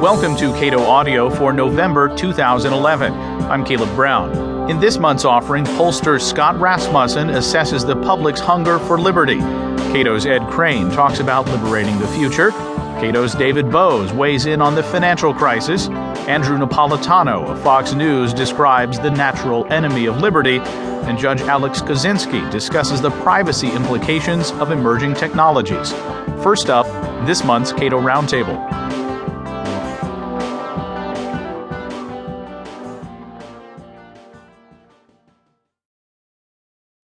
Welcome to Cato Audio for November 2011. I'm Caleb Brown. In this month's offering, pollster Scott Rasmussen assesses the public's hunger for liberty. Cato's Ed Crane talks about liberating the future. Cato's David Boaz weighs in on the financial crisis. Andrew Napolitano of Fox News describes the natural enemy of liberty. And Judge Alex Kozinski discusses the privacy implications of emerging technologies. First up, this month's Cato Roundtable.